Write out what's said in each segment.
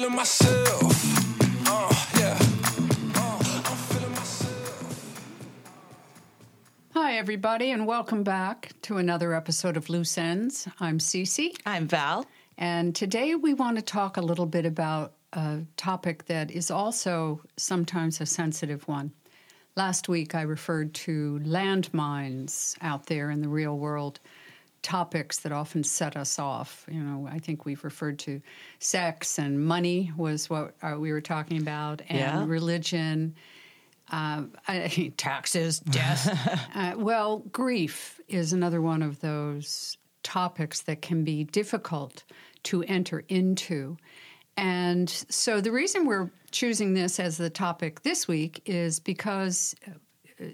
feeling myself. Uh, yeah. Uh, I'm feeling myself. Hi, everybody, and welcome back to another episode of Loose Ends. I'm CC, I'm Val. and today we want to talk a little bit about a topic that is also sometimes a sensitive one. Last week I referred to landmines out there in the real world, topics that often set us off. You know, I think we've referred to sex and money was what uh, we were talking about, and Yeah. religion uh, I- taxes, death. uh, well, grief is another one of those topics that can be difficult to enter into. And so the reason we're choosing this as the topic this week is because uh,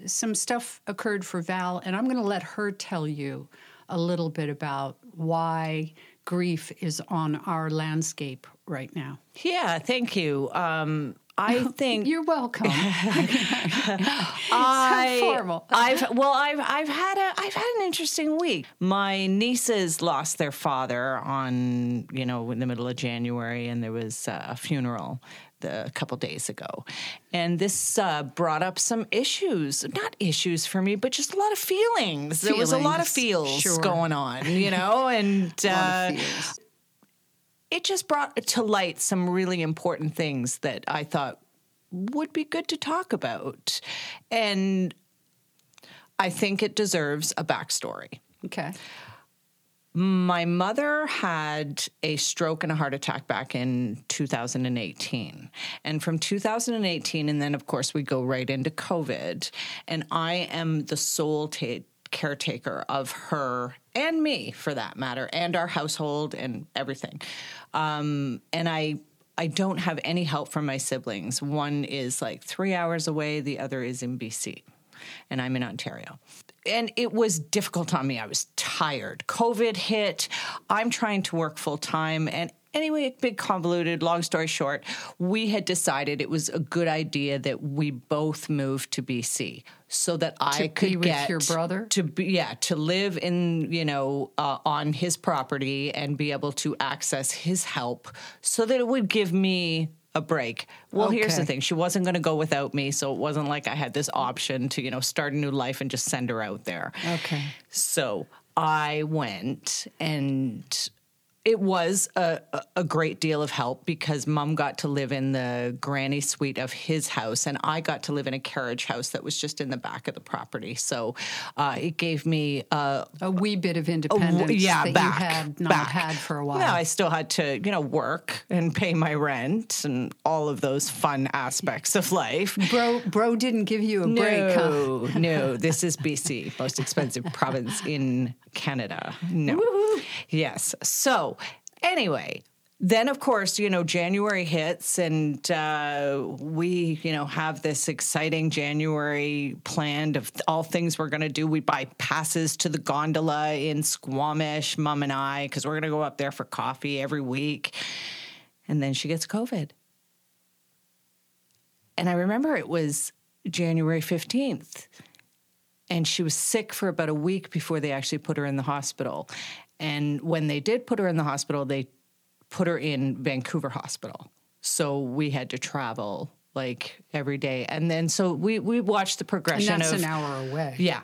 some stuff occurred for Val, and I'm going to let her tell you a little bit about why grief is on our landscape right now. Yeah, thank you. Um, I think You're welcome. I, formal. I've well, I've I've had a I've had an interesting week. My nieces lost their father on you know in the middle of January, and there was uh, a funeral. The, a couple days ago, and this uh, brought up some issues. Not issues for me, but just a lot of feelings. There was a lot of Feelings, feels sure. going on, you know, and uh, it just brought to light some really important things that I thought would be good to talk about. And I think it deserves a backstory. Okay. My mother had a stroke and a heart attack back in 2018. And from 2018, and then of course we go right into COVID, and I am the sole ta- caretaker of her and me for that matter, and our household and everything. Um, and I I don't have any help from my siblings. One is like three hours away, the other is in BC, and I'm in Ontario. And it was difficult on me. I was tired. COVID hit. I'm trying to work full time. And anyway, big convoluted, long story short, we had decided it was a good idea that we both move to BC so that I be could with get your brother? to be yeah to live in you know uh, on his property and be able to access his help so that it would give me a break. Well here's the thing. She wasn't going to go without me so it wasn't like i had this option to you know start a new life and just send her out there. Okay. so I went, and it was a, a- a great deal of help because mom got to live in the granny suite of his house, and I got to live in a carriage house that was just in the back of the property. So uh, it gave me uh, A wee bit of independence w- yeah, that back, you had not back. had for a while. No, I still had to, you know, work and pay my rent and all of those fun aspects of life. bro, bro didn't give you a break, huh? No, no, this is BC, most expensive province in Canada. No. Yes. So, anyway, then of course, you know, January hits and uh, we, you know, have this exciting January planned of all things we're going to do. We buy passes to the gondola in Squamish, mom and I, because we're going to go up there for coffee every week. And then she gets COVID. And I remember it was January 15th. And she was sick for about a week before they actually put her in the hospital. And when they did put her in the hospital, they put her in Vancouver Hospital. So we had to travel like every day. And then so we, we watched the progression And that's of an hour away. yeah.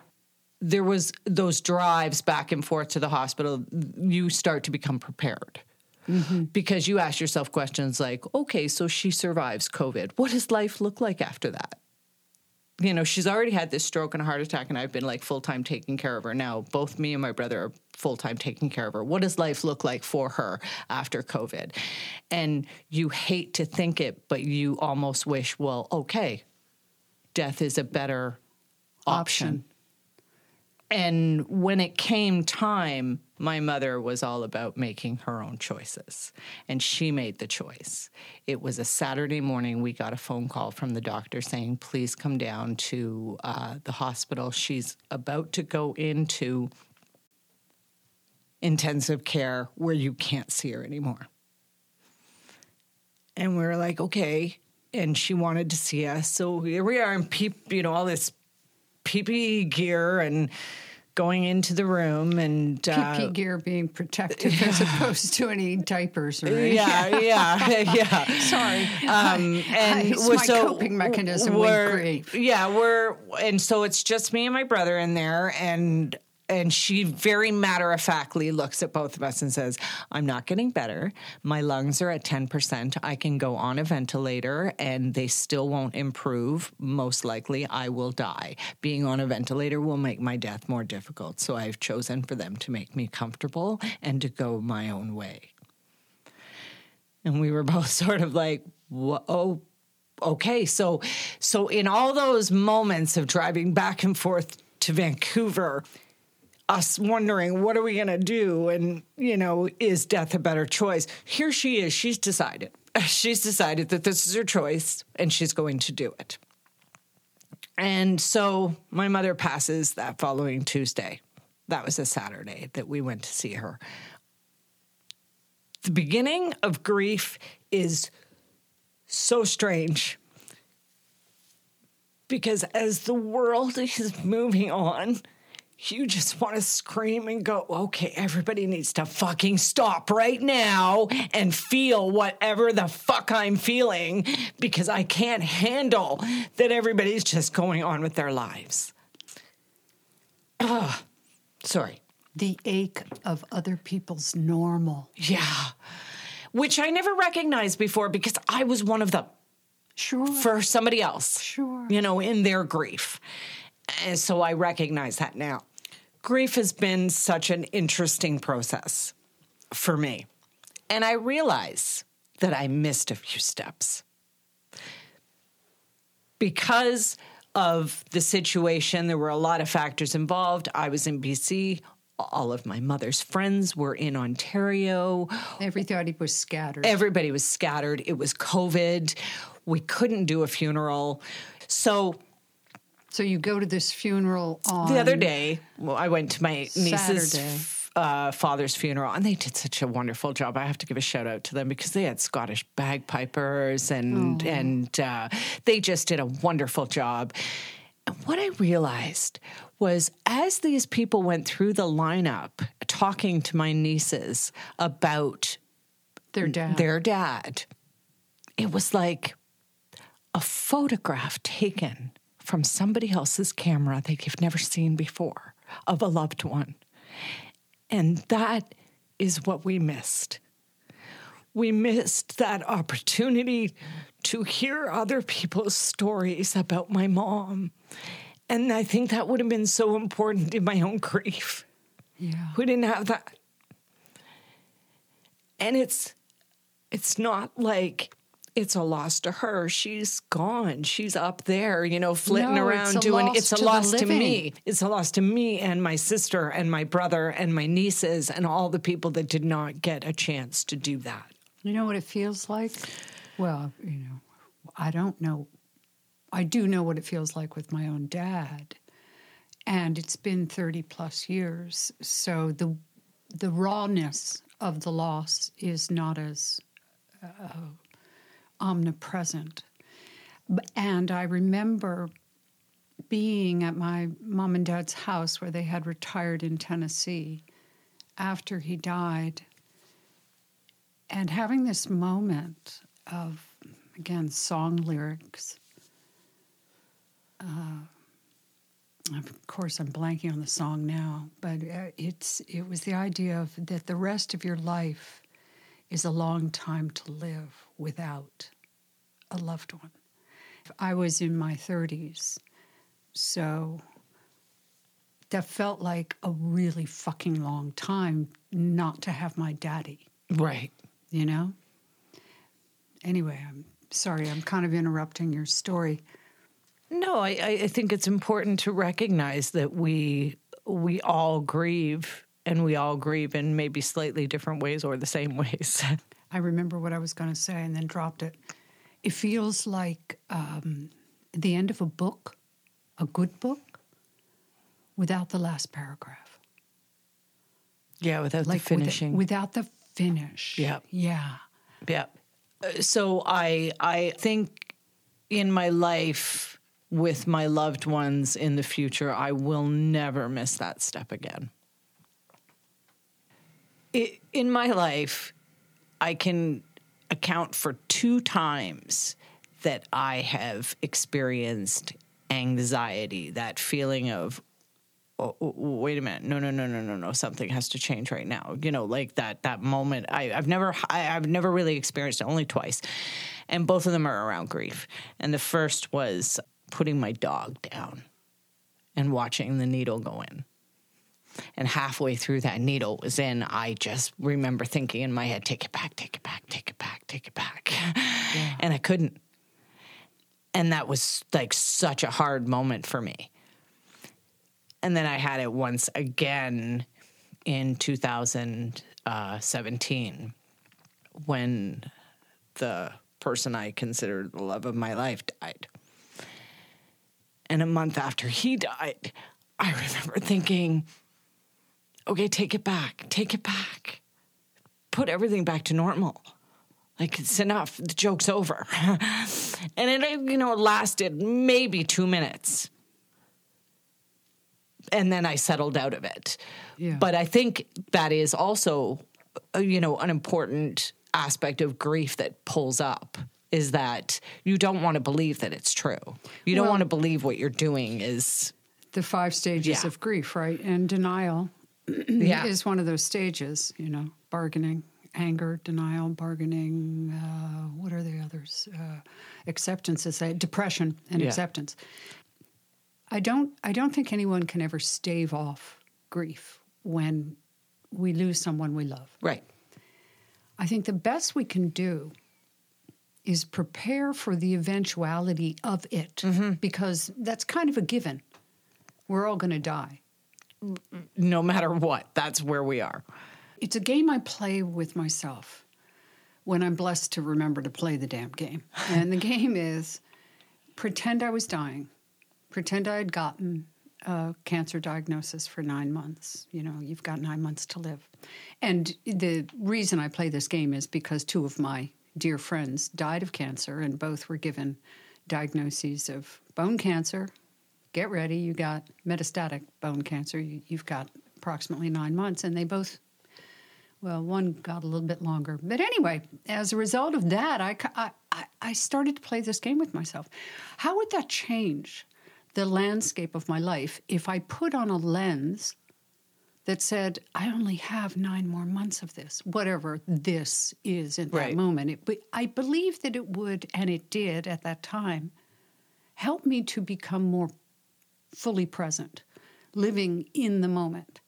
There was those drives back and forth to the hospital. You start to become prepared. Mm-hmm. Because you ask yourself questions like, okay, so she survives COVID. What does life look like after that? You know, she's already had this stroke and a heart attack, and I've been like full time taking care of her now. Both me and my brother are full time taking care of her. What does life look like for her after COVID? And you hate to think it, but you almost wish, well, okay, death is a better option. Option. And when it came time, my mother was all about making her own choices. And she made the choice. It was a Saturday morning. We got a phone call from the doctor saying, please come down to uh, the hospital. She's about to go into intensive care where you can't see her anymore. And we are like, okay. And she wanted to see us. So here we are in peep, you know, all this PPE gear and going into the room and uh, PP gear being protective as opposed to any diapers or anything. yeah, yeah, yeah. Sorry. Um, and it's we're- my coping mechanism we're- grief. Yeah, we're and so it's just me and my brother in there, and and she very matter of factly looks at both of us and says, "I'm not getting better. My lungs are at ten percent. I can go on a ventilator, and they still won't improve. Most likely, I will die. Being on a ventilator will make my death more difficult. So I've chosen for them to make me comfortable and to go my own way." and we were both sort of like oh okay so so in all those moments of driving back and forth to vancouver us wondering what are we going to do? And you know is death a better choice? Here she is she's decided. She's decided that this is her choice and she's going to do it. And so my mother passes that following tuesday. That was a saturday that we went to see her. The beginning of grief is so strange because as the world is moving on, you just want to scream and go, okay, everybody needs to fucking stop right now and feel whatever the fuck I'm feeling because I can't handle that everybody's just going on with their lives. Ugh. Sorry. The ache of other people's normal. Yeah. Which I never recognized before because I was one of them Sure. for somebody else. Sure. You know, in their grief. And so I recognize that now. Grief has been such an interesting process for me. And I realize that I missed a few steps. Because of the situation, there were a lot of factors involved. I was in BC. All of my mother's friends were in Ontario. Everybody was scattered. Everybody was scattered. It was COVID. We couldn't do a funeral. So so you go to this funeral on the other day, well, I went to my niece's uh, father's funeral, and they did such a wonderful job. I have to give a shout out to them because they had Scottish bagpipers, and and uh, they just did a wonderful job. And what I realized was as these people went through the lineup, talking to my nieces about their dad. their dad. It was like a photograph taken from somebody else's camera that you've never seen before of a loved one. And that is what we missed. We missed that opportunity to hear other people's stories about my mom. And I think that would have been so important in my own grief. yeah. We didn't have that. And it's it's not like it's a loss to her. She's gone. She's up there, you know, flitting No, around a doing it's a to loss to me. It's a loss to me and my sister and my brother and my nieces and all the people that did not get a chance to do that. You know what it feels like? Well, you know, I don't know. I do know what it feels like with my own dad. And it's been 30 plus years. So the the rawness of the loss is not as uh, omnipresent. And I remember being at my mom and dad's house where they had retired in Tennessee after he died and having this moment of again song lyrics uh, of course i'm blanking on the song now but uh, it's it was the idea of that the rest of your life is a long time to live without a loved one i was in my 30s so that felt like a really fucking long time not to have my daddy Right. you know? Anyway, I'm sorry, I'm kind of interrupting your story. No, I, I I think it's important to recognize that we we all grieve and we all grieve in maybe slightly different ways or the same ways. I remember what I was going to say and then dropped it. It feels like um, the end of a book, a good book, without the last paragraph. yeah, without Like the finishing. without the finish. Yeah. Yeah. Yeah. Uh, So I I think in my life with my loved ones in the future, I will never miss that step again. I in my life, I can account for two times that I have experienced anxiety, that feeling of, oh, oh, oh, wait a minute, no, no, no, no, no, no, something has to change right now. You know, like that that moment. I, I've never, I, I've never really experienced it, only twice, and both of them are around grief. And the first was putting my dog down and watching the needle go in. And halfway through that needle was in, I just remember thinking in my head, take it back, take it back, take it back, take it back. And I couldn't. And that was like such a hard moment for me. And then I had it once again in 2017 when the person I considered the love of my life died. And a month after he died, I remember thinking, okay, take it back, take it back, put everything back to normal. Like it's enough. The joke's over. and it, you know, lasted maybe two minutes. And then I settled out of it. Yeah. But I think that is also, uh, you know, an important aspect of grief that pulls up is that you don't want to believe that it's true. You don't Well- want to believe what you're doing is The five stages Yeah. of grief, right? And denial yeah. is one of those stages, you know, bargaining, anger, denial, bargaining, uh, what are the others? Uh, acceptance is a depression and Yeah. acceptance. I don't I don't think anyone can ever stave off grief when we lose someone we love. right. I think the best we can do is prepare for the eventuality of it because that's kind of a given. We're all going to die. No matter what, that's where we are. It's a game I play with myself when I'm blessed to remember to play the damn game. And the game is pretend I was dying, pretend I had gotten a cancer diagnosis for nine months. You know, you've got nine months to live. And the reason I play this game is because two of my dear friends died of cancer and both were given diagnoses of bone cancer. Get ready, you got metastatic bone cancer. You, you've got approximately nine months. And they both well, one got a little bit longer. But anyway, as a result of that, I, I, I- I started to play this game with myself. How would that change the landscape of my life if I put on a lens that said, I only have nine more months of this, whatever this is in that Right. moment? It, but I believe that it would, and it did at that time, help me to become more fully present, living in the moment.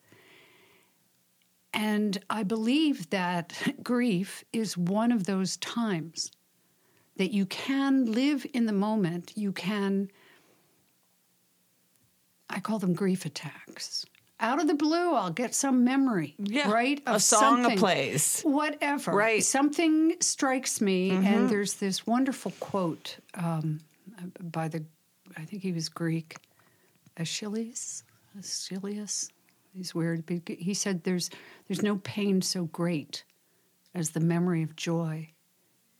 And I believe that grief is one of those times that you can live in the moment. You can, I call them grief attacks. Out of the blue, I'll get some memory, Yeah, right? a song something, plays. Whatever. Right. Mm-hmm. Something strikes me, and there's this wonderful quote um, by the, I think he was Greek, Aeschylus. Aeschylus. He's weird. but He said, "There's there's no pain so great as the memory of joy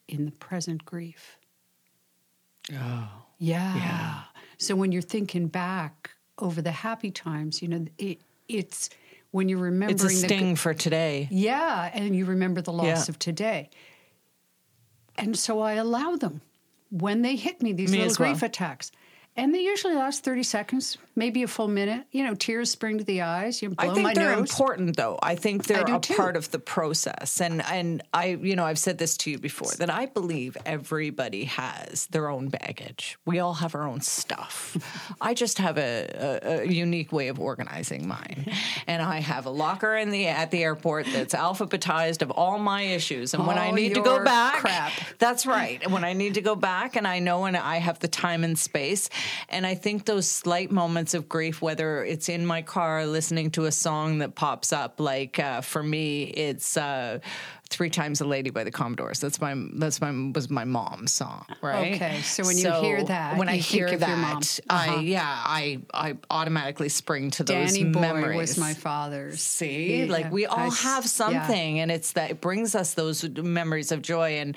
in the present grief." Oh. Yeah. yeah. So when you're thinking back over the happy times, you know, it, it's when you're remembering It's a the sting for today. yeah, and you remember the loss Yeah. of today. And so I allow them when they hit me, these Me little well. grief attacks. And they usually last 30 seconds, maybe a full minute. You know, tears spring to the eyes. You blow I think my they're nose. important though. I think they're do a too. part of the process. And and I you know, I've said this to you before that I believe everybody has their own baggage. We all have our own stuff. I just have a, a, a unique way of organizing mine. And I have a locker in the at the airport that's alphabetized of all my issues. And when I All need to go back crap. That's right. And when I need to go back and I know and I have the time and space. And I think those slight moments of grief, whether it's in my car listening to a song that pops up, like uh, for me, it's uh, Three Times a Lady by the Commodores. That's my that's my was my mom's song, right? Okay, so when you hear that, when I hear that. I Uh-huh. yeah, I I automatically spring to those Danny Boy memories. was my father's. See, Yeah, like we all I have yeah. something, and it's that it brings us those memories of joy. And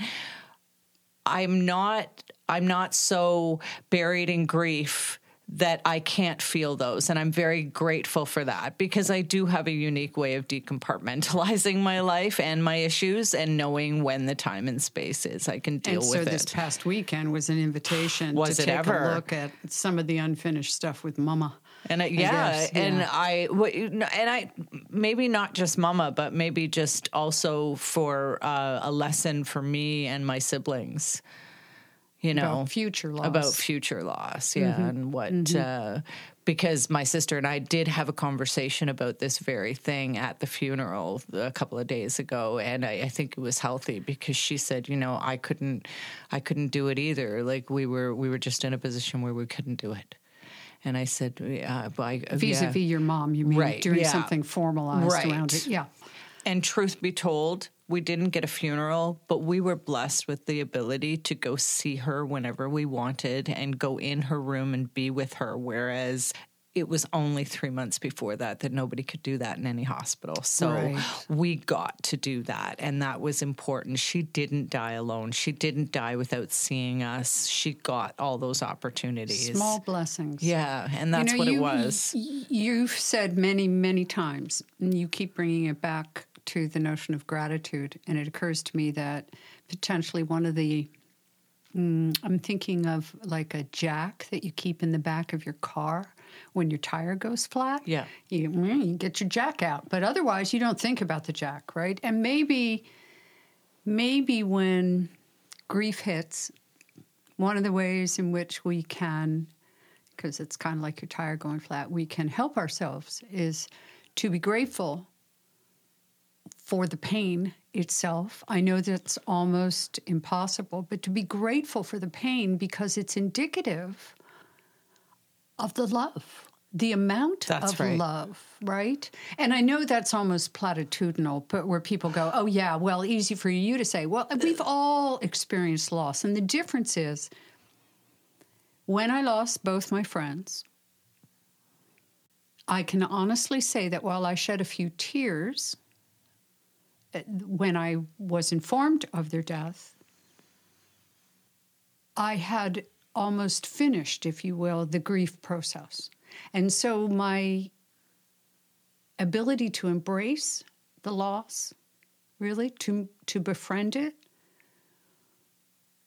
I'm not I'm not so buried in grief that I can't feel those. And I'm very grateful for that because I do have a unique way of decompartmentalizing my life and my issues and knowing when the time and space is. I can deal with it. and so this past weekend was an invitation Was to it take ever? a look at some of the unfinished stuff with Mama. And I, yeah, guess, and. I and I maybe not just mama, but maybe just also for uh, a lesson for me and my siblings. You know, About future loss. about future loss, yeah, mm-hmm. and what mm-hmm. uh, because my sister and I did have a conversation about this very thing at the funeral a couple of days ago, and I, I think it was healthy because she said, you know, I couldn't, I couldn't do it either. Like we were, we were just in a position where we couldn't do it. And I said, yeah, I, uh, vis-a-vis yeah. your mom, you mean Right, doing yeah. something formalized Right. around it? Yeah. And truth be told, we didn't get a funeral, but we were blessed with the ability to go see her whenever we wanted and go in her room and be with her. Whereas it was only three months before that that nobody could do that in any hospital. So Right. we got to do that. And that was important. She didn't die alone. She didn't die without seeing us. She got all those opportunities. Small blessings. Yeah. And that's You know, what you- it was. You've said many, many times, and you keep bringing it back to the notion of gratitude. And it occurs to me that potentially one of the, mm, I'm thinking of like a jack that you keep in the back of your car when your tire goes flat. Yeah. You, mm, you get your jack out, but otherwise you don't think about the jack, right? And maybe, maybe when grief hits, one of the ways in which we can because it's kind of like your tire going flat, we can help ourselves is to be grateful for the pain itself. I know that's almost impossible, but to be grateful for the pain because it's indicative of the love, the amount That's of right. love, right? And I know that's almost platitudinal, but where people go, oh, yeah, well, easy for you to say. Well, we've all experienced loss. And the difference is, when I lost both my friends, I can honestly say that while I shed a few tears when I was informed of their death, I had almost finished, if you will, the grief process. And so my ability to embrace the loss, really, to, to befriend it,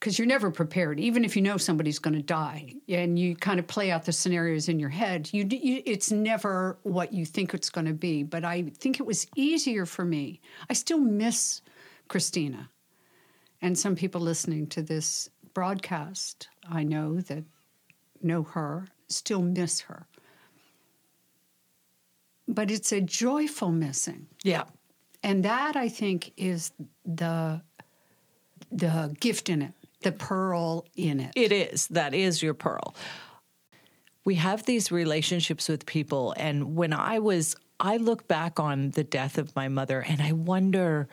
because you're never prepared. Even if you know somebody's going to die and you kind of play out the scenarios in your head you, you it's never what you think it's going to be. But i think it was easier for me. I still miss christina. And some people listening to this broadcast i know that know her still miss her. But it's a joyful missing. Yeah. and that I think is the the gift in it, the pearl in it. It is. That is your pearl. We have these relationships with people. And when I was, I look back on the death of my mother and I wonder,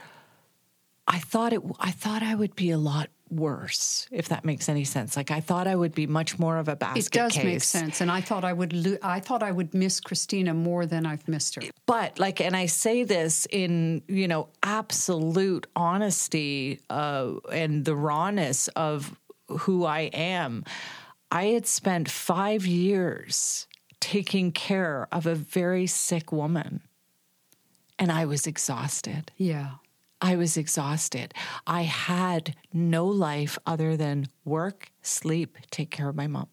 I thought it, I thought I would be a lot worse, if that makes any sense. Like I thought I would be much more of a basket case. it does case. make sense, and I thought I would. Lo- I thought I would miss Christina more than I've missed her. but like and i say this in you know absolute honesty uh, and the rawness of who i am i had spent five years taking care of a very sick woman and i was exhausted Yeah, I was exhausted. I had no life other than work, sleep, take care of my mom.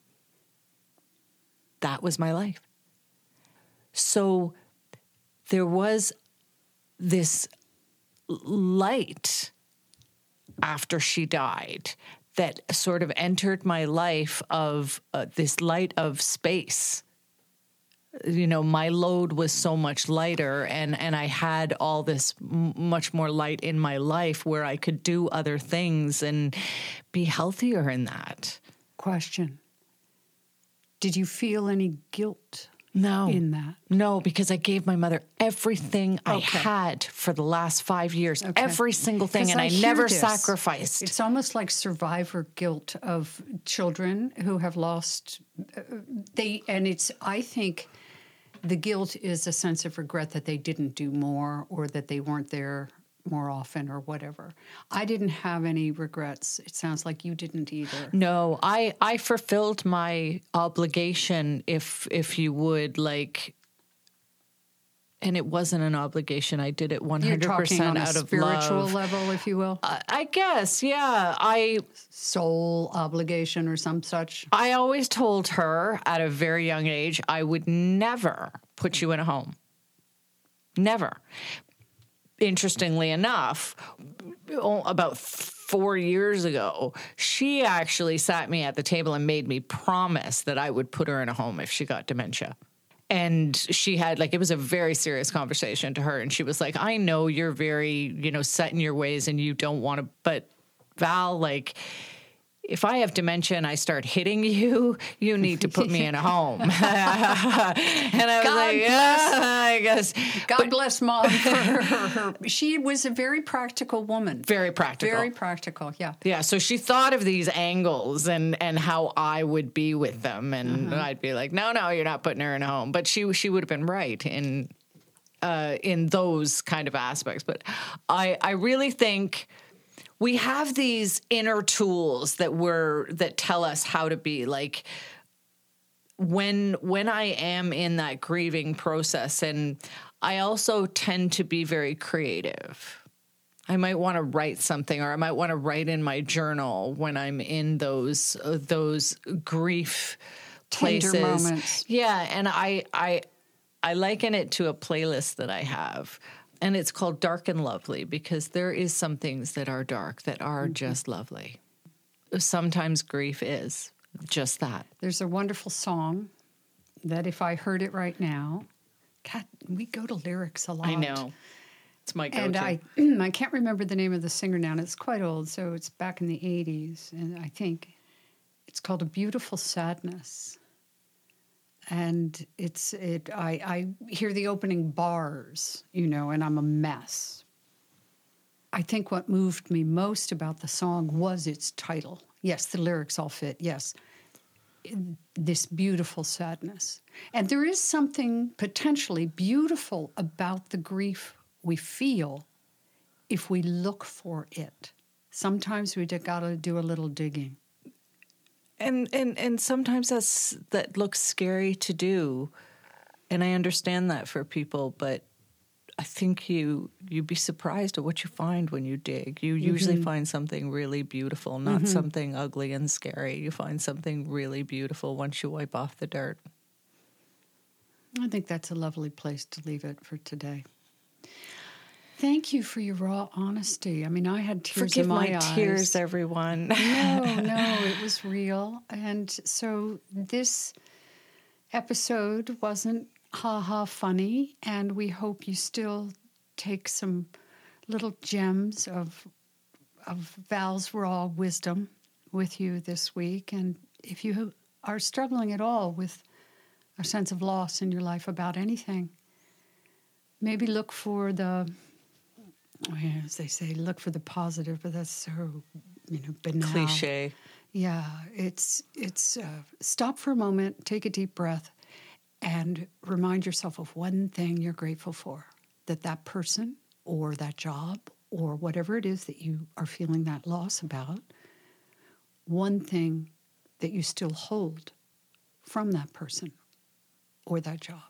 That was my life. So there was this light after she died that sort of entered my life of uh, this light of space you know my load was so much lighter and and I had all this m- much more light in my life where I could do other things and be healthier in that. question. Did you feel any guilt No. in that? No, because I gave my mother everything I had for the last 5 years. Okay. Every single thing and I, hear never this. sacrificed. It's almost like survivor guilt of children who have lost. uh, They and it's. I think the guilt is a sense of regret that they didn't do more or that they weren't there more often or whatever. I didn't have any regrets. It sounds like you didn't either. No, I I fulfilled my obligation if if you would like and it wasn't an obligation. I did it 100% talking on a out of spiritual love. level, if you will, I- I guess, yeah. I soul obligation or some such. I always told her at a very young age I would never put you in a home. Never. Interestingly enough, about four years ago, she actually sat me at the table and made me promise that I would put her in a home if she got dementia. And she had like it was a very serious conversation to her, and she was like, "I know you're very, you know, set in your ways, and you don't want to, but Val, like." If I have dementia and I start hitting you, you need to put me in a home. and I was God like, yeah, I guess. God bless mom for her, her, her. She was a very practical woman. Very practical. Very practical, yeah. yeah, so she thought of these angles and and how I would be with them, and I'd be like, no, no, you're not putting her in a home. But she she would have been right in uh, in those kind of aspects. But I I really think we have these inner tools that we're that tell us how to be like when when I am in that grieving process and I also tend to be very creative. I might want to write something or I might want to write in my journal when I'm in those uh, those grief Tender places. moments. Yeah, and I I I liken it to a playlist that I have. And it's called Dark and Lovely because there is some things that are dark that are mm-hmm. just lovely. Sometimes grief is just that. There's a wonderful song that if I heard it right now, God, we go to lyrics a lot. I know. It's my go-to. And I, I can't remember the name of the singer now. And it's quite old, so it's back in the '80s, and I think it's called "A Beautiful Sadness." And it's it. I I hear the opening bars, you know, and I'm a mess. I think what moved me most about the song was its title. Yes, the lyrics all fit. Yes, this beautiful sadness. And there is something potentially beautiful about the grief we feel if we look for it. Sometimes we got to do a little digging. And and and sometimes that's that looks scary to do. And i understand that for people but i think you you'd be surprised at what you find when you dig. You usually mm-hmm. find something really beautiful not mm-hmm. something ugly and scary. You find something really beautiful once you wipe off the dirt. I think that's a lovely place to leave it for today. Thank you for your raw honesty. I mean, I had tears forgive in my, my, eyes. tears everyone no, no, it was real. And so this episode wasn't ha ha funny, and we hope you still take some little gems of of Val's raw wisdom with you this week. And if you are struggling at all with a sense of loss in your life about anything, maybe look for the as they say, look for the positive, but that's so you know banal. cliche Yeah, it's it's uh, stop for a moment, take a deep breath, and remind yourself of one thing you're grateful for. That that person or that job or whatever it is that you are feeling that loss about, one thing that you still hold from that person or that job.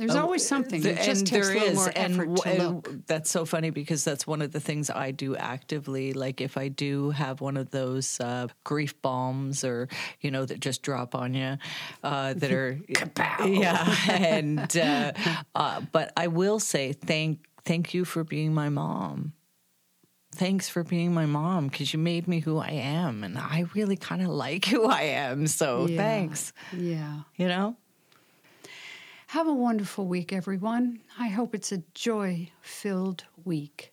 There's always something. The- It just takes a little more and, effort to w- look. and that's so funny because that's one of the things I do actively. Like if I do have one of those uh, grief bombs, or you know, that just drop on you, uh, that are yeah, and uh, uh, but I will say thank thank you for being my mom. Thanks for being my mom because you made me who I am, and I really kind of like who I am. So Yeah. thanks. Yeah. You know. Have a wonderful week, everyone. I hope it's a joy filled week.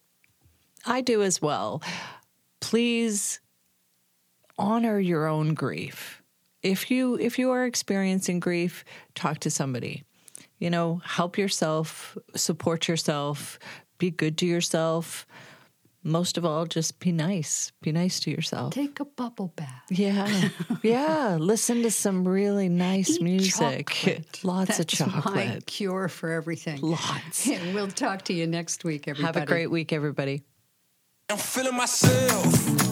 I do as well. Please honor your own grief. If you if you are experiencing grief, talk to somebody. You know, help yourself, support yourself, be good to yourself. Most of all, just be nice. Be nice to yourself. Take a bubble bath. Yeah. yeah. Listen to some really nice Eat music. chocolate. Lots That's of My cure for everything. Lots. And we'll talk to you next week, everybody. Have a great week, everybody. I'm feeling myself.